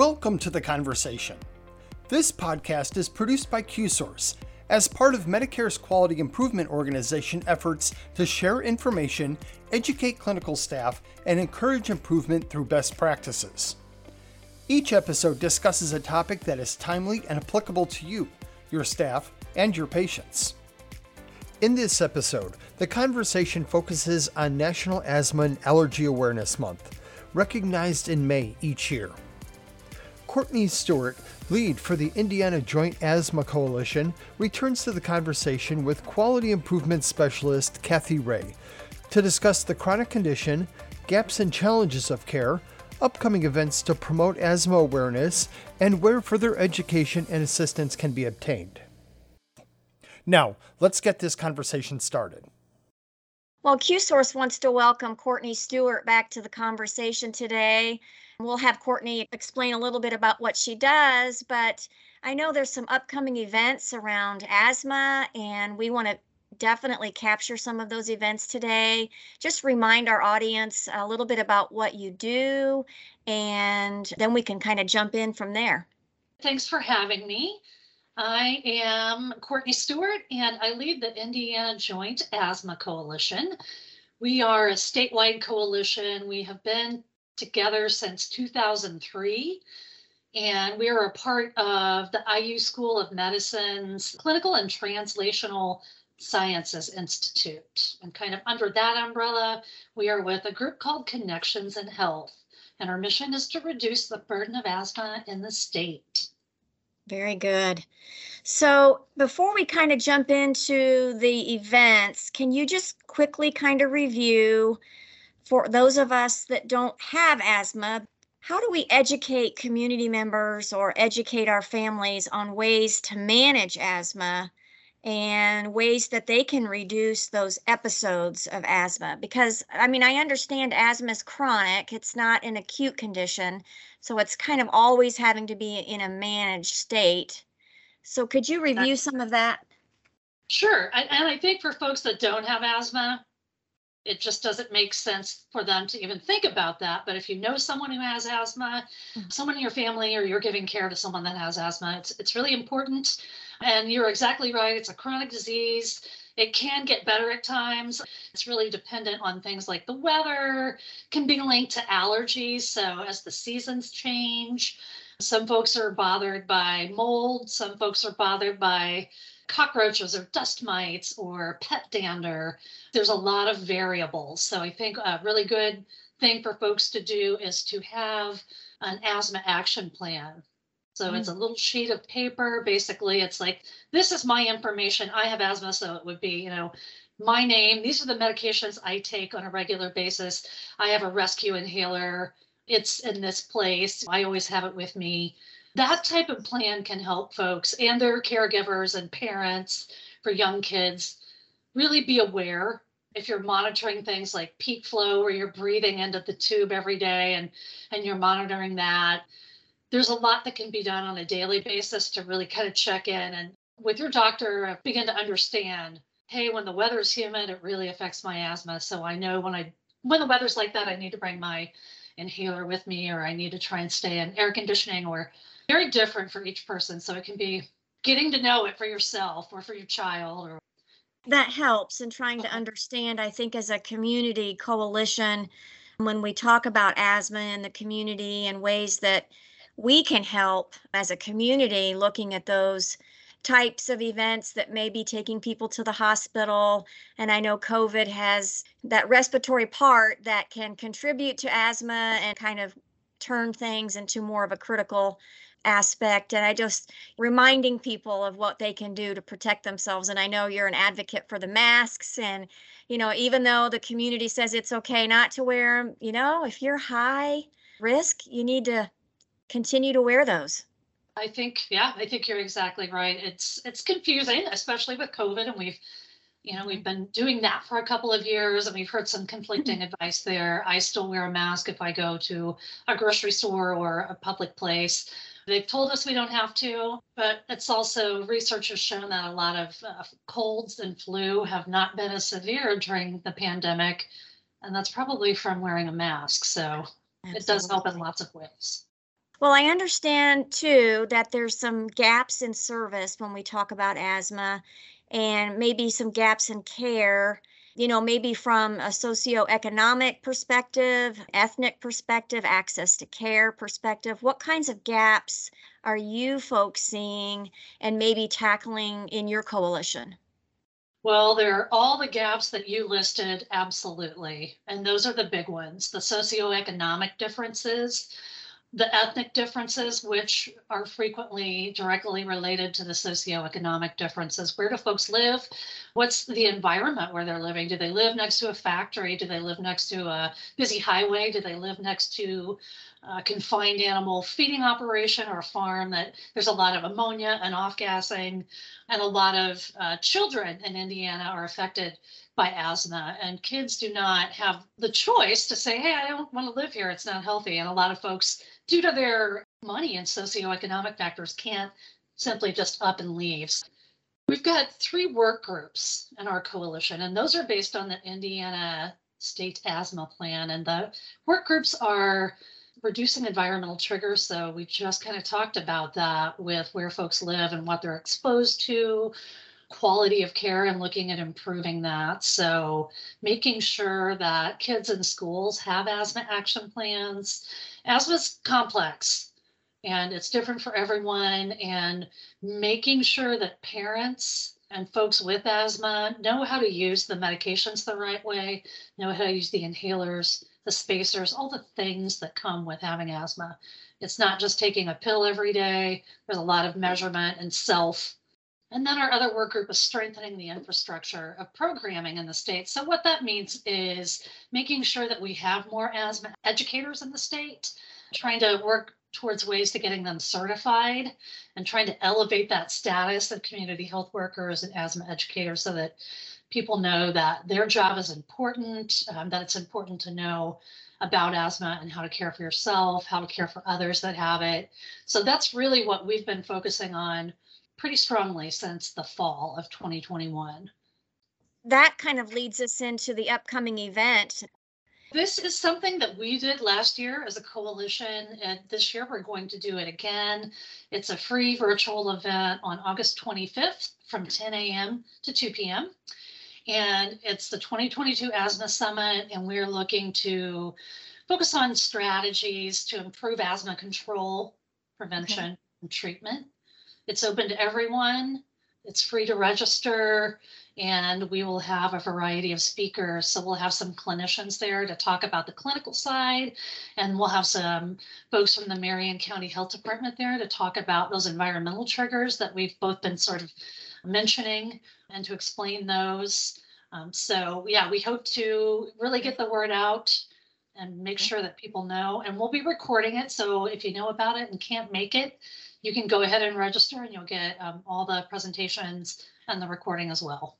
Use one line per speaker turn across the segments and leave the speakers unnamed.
Welcome to the conversation. This podcast is produced by QSource as part of Medicare's quality improvement organization efforts to share information, educate clinical staff, and encourage improvement through best practices. Each episode discusses a topic that is timely and applicable to you, your staff, and your patients. In this episode, the conversation focuses on National Asthma and Allergy Awareness Month, recognized in May each year. Courtney Stewart, lead for the Indiana Joint Asthma Coalition, returns to the conversation with quality improvement specialist Cathy Wray to discuss the chronic condition, gaps and challenges of care, upcoming events to promote asthma awareness, and where further education and assistance can be obtained. Now, let's get this conversation started.
Well, QSource wants to welcome Courtney Stewart back to the conversation today. We'll have Courtney explain a little bit about what she does, but I know there's some upcoming events around asthma, and we want to definitely capture some of those events today. Just remind our audience a little bit about what you do, and then we can kind of jump in from there.
Thanks for having me. I am Courtney Stewart, and I lead the Indiana Joint Asthma Coalition. We are a statewide coalition. We have been together since 2003. And we are a part of the IU School of Medicine's Clinical and Translational Sciences Institute. And kind of under that umbrella, we are with a group called Connections in Health. And our mission is to reduce the burden of asthma in the state.
Very good. So, before we kind of jump into the events, can you just quickly kind of review for those of us that don't have asthma, how do we educate community members or educate our families on ways to manage asthma and ways that they can reduce those episodes of asthma? Because, I mean, I understand asthma is chronic, it's not an acute condition, so it's kind of always having to be in a managed state. So, could you review some of that?
Sure. And I think for folks that don't have asthma, it just doesn't make sense for them to even think about that. But if you know someone who has asthma, mm-hmm. someone in your family, or you're giving care to someone that has asthma, it's, it's really important. And you're exactly right. It's a chronic disease. It can get better at times. It's really dependent on things like the weather, can be linked to allergies. So as the seasons change, some folks are bothered by mold, some folks are bothered by cockroaches or dust mites or pet dander. There's a lot of variables. So I think a really good thing for folks to do is to have an asthma action plan. So mm. it's a little sheet of paper. Basically, it's like, this is my information. I have asthma. So it would be, you know, my name. These are the medications I take on a regular basis. I have a rescue inhaler. It's in this place. I always have it with me that type of plan can help folks and their caregivers and parents for young kids really be aware. If you're monitoring things like peak flow where you're breathing into the tube every day and and you're monitoring that there's a lot that can be done on a daily basis to really kind of check in and with your doctor uh, begin to understand hey when the weather's humid it really affects my asthma so i know when i when the weather's like that i need to bring my inhaler with me or i need to try and stay in air conditioning or very different for each person. So it can be getting to know it for yourself or for your child or
that helps in trying to uh-huh. understand i think as a community coalition when we talk about asthma in the community and ways that we can help as a community looking at those types of events that may be taking people to the hospital and i know covid has that respiratory part that can contribute to asthma and kind of turn things into more of a critical aspect and i just reminding people of what they can do to protect themselves and i know you're an advocate for the masks and you know even though the community says it's okay not to wear them you know if you're high risk you need to continue to wear those.
I think yeah i think you're exactly right. It's it's confusing especially with covid and we've you know we've been doing that for a couple of years and we've heard some conflicting mm-hmm. advice there. I still wear a mask if i go to a grocery store or a public place They've told us we don't have to, but it's also research has shown that a lot of uh, colds and flu have not been as severe during the pandemic. And that's probably from wearing a mask. So Absolutely. it does help in lots of ways.
Well, I understand too that there's some gaps in service when we talk about asthma and maybe some gaps in care, you know, maybe from a socioeconomic perspective, ethnic perspective, access to care perspective. What kinds of gaps are you folks seeing and maybe tackling in your coalition?
Well, there are all the gaps that you listed, absolutely. And those are the big ones the socioeconomic differences, the ethnic differences, which are frequently directly related to the socioeconomic differences. Where do folks live? What's the environment where they're living? Do they live next to a factory? Do they live next to a busy highway? Do they live next to a confined animal feeding operation or a farm that there's a lot of ammonia and off gassing? and a lot of uh, children in Indiana are affected by asthma, and kids do not have the choice to say, "Hey, I don't want to live here; it's not healthy." And a lot of folks, due to their money and socioeconomic factors, can't simply just up and leave. We've got three work groups in our coalition, and those are based on the Indiana State Asthma Plan. And the work groups are reducing environmental triggers. So we just kind of talked about that with where folks live and what they're exposed to, quality of care and looking at improving that. So making sure that kids in schools have asthma action plans. Asthma is complex and it's different for everyone and making sure that parents and folks with asthma know how to use the medications the right way, know how to use the inhalers, the spacers, all the things that come with having asthma. It's not just taking a pill every day. There's a lot of measurement and self. And then our other work group is strengthening the infrastructure of programming in the state. So what that means is making sure that we have more asthma educators in the state, trying to work towards ways to getting them certified and trying to elevate that status of community health workers and asthma educators so that people know that their job is important, um, that it's important to know about asthma and how to care for yourself, how to care for others that have it. So that's really what we've been focusing on pretty strongly since the fall of 2021.
That kind of leads us into the upcoming event.
This is something that we did last year as a coalition, and this year we're going to do it again. It's a free virtual event on August 25th from 10 a.m. to 2 p.m. And it's the 2022 Asthma Summit, and we're looking to focus on strategies to improve asthma control, prevention, okay. and treatment. It's open to everyone. It's free to register, and we will have a variety of speakers. So we'll have some clinicians there to talk about the clinical side, and we'll have some folks from the Marion County Health Department there to talk about those environmental triggers that we've both been sort of mentioning and to explain those. Um, so yeah, we hope to really get the word out and make sure that people know. And we'll be recording it. So if you know about it and can't make it, you can go ahead and register and you'll get um, all the presentations and the recording as well.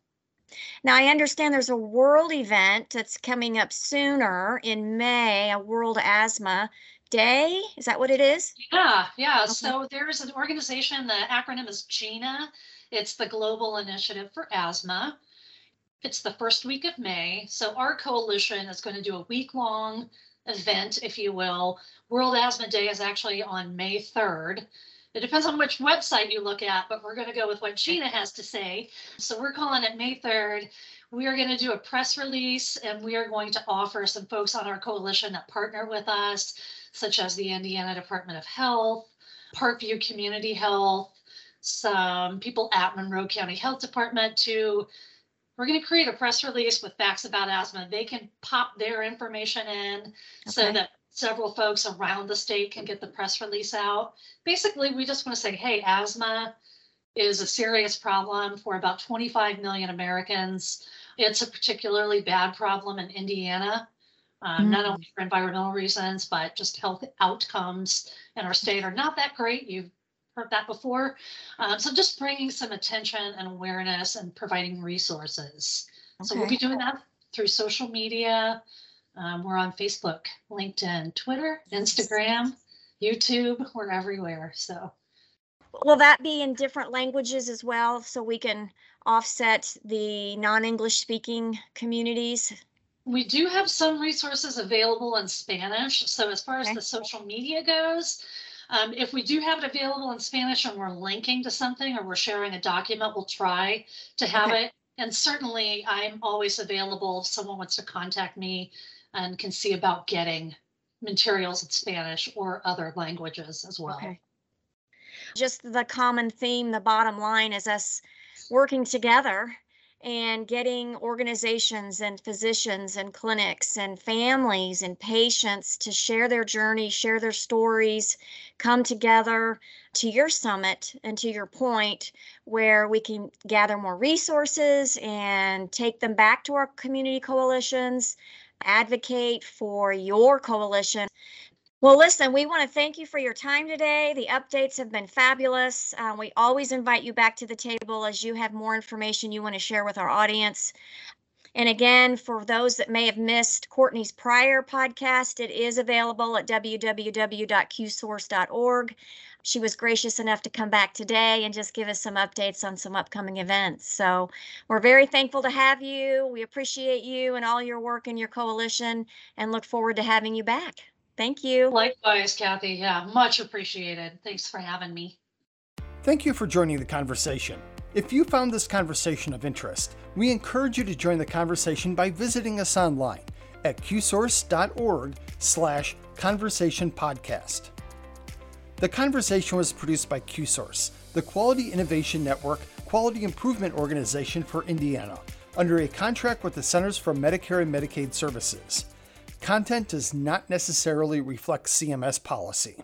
Now, I understand there's a world event that's coming up sooner in May, a World Asthma Day. Is that what it is?
Yeah, yeah. Okay. So there's an organization, the acronym is GINA, it's the Global Initiative for Asthma. It's the first week of May. So our coalition is going to do a week long event, if you will. World Asthma Day is actually on May 3rd. It depends on which website you look at, but we're going to go with what Gina has to say. So we're calling it May 3rd. We are going to do a press release and we are going to offer some folks on our coalition that partner with us, such as the Indiana Department of Health, Parkview Community Health, some people at Monroe County Health Department to we're going to create a press release with facts about asthma. They can pop their information in okay. so that several folks around the state can get the press release out. Basically, we just want to say, hey, asthma is a serious problem for about 25 million Americans. It's a particularly bad problem in Indiana, um, mm. not only for environmental reasons, but just health outcomes in our state are not that great. You've heard that before. Um, so just bringing some attention and awareness and providing resources. Okay. So we'll be doing that through social media. Um, we're on Facebook, LinkedIn, Twitter, Instagram, YouTube. We're everywhere. So
will that be in different languages as well so we can offset the non-english speaking communities
we do have some resources available in spanish so as far as okay. the social media goes Um, if we do have it available in Spanish and we're linking to something or we're sharing a document, we'll try to have
Okay.
it. And certainly, I'm always available if someone wants to contact me and can see about getting materials in Spanish or other languages as well.
Okay. Just the common theme, the bottom line is us working together and getting organizations and physicians and clinics and families and patients to share their journey, share their stories, come together to your summit and to your point where we can gather more resources and take them back to our community coalitions, advocate for your coalition well, listen, we want to thank you for your time today. The updates have been fabulous. Uh, we always invite you back to the table as you have more information you want to share with our audience. And again, for those that may have missed Courtney's prior podcast, it is available at www.qsource.org. She was gracious enough to come back today and just give us some updates on some upcoming events. So we're very thankful to have you. We appreciate you and all your work in your coalition and look forward to having you back. Thank you.
Likewise, Cathy. Yeah, much appreciated. Thanks for having me.
Thank you for joining the conversation. If you found this conversation of interest, we encourage you to join the conversation by visiting us online at qsource.org slash conversation podcast. The conversation was produced by QSource, the Quality Innovation Network quality improvement organization for Indiana, under a contract with the Centers for Medicare and Medicaid Services. Content does not necessarily reflect CMS policy.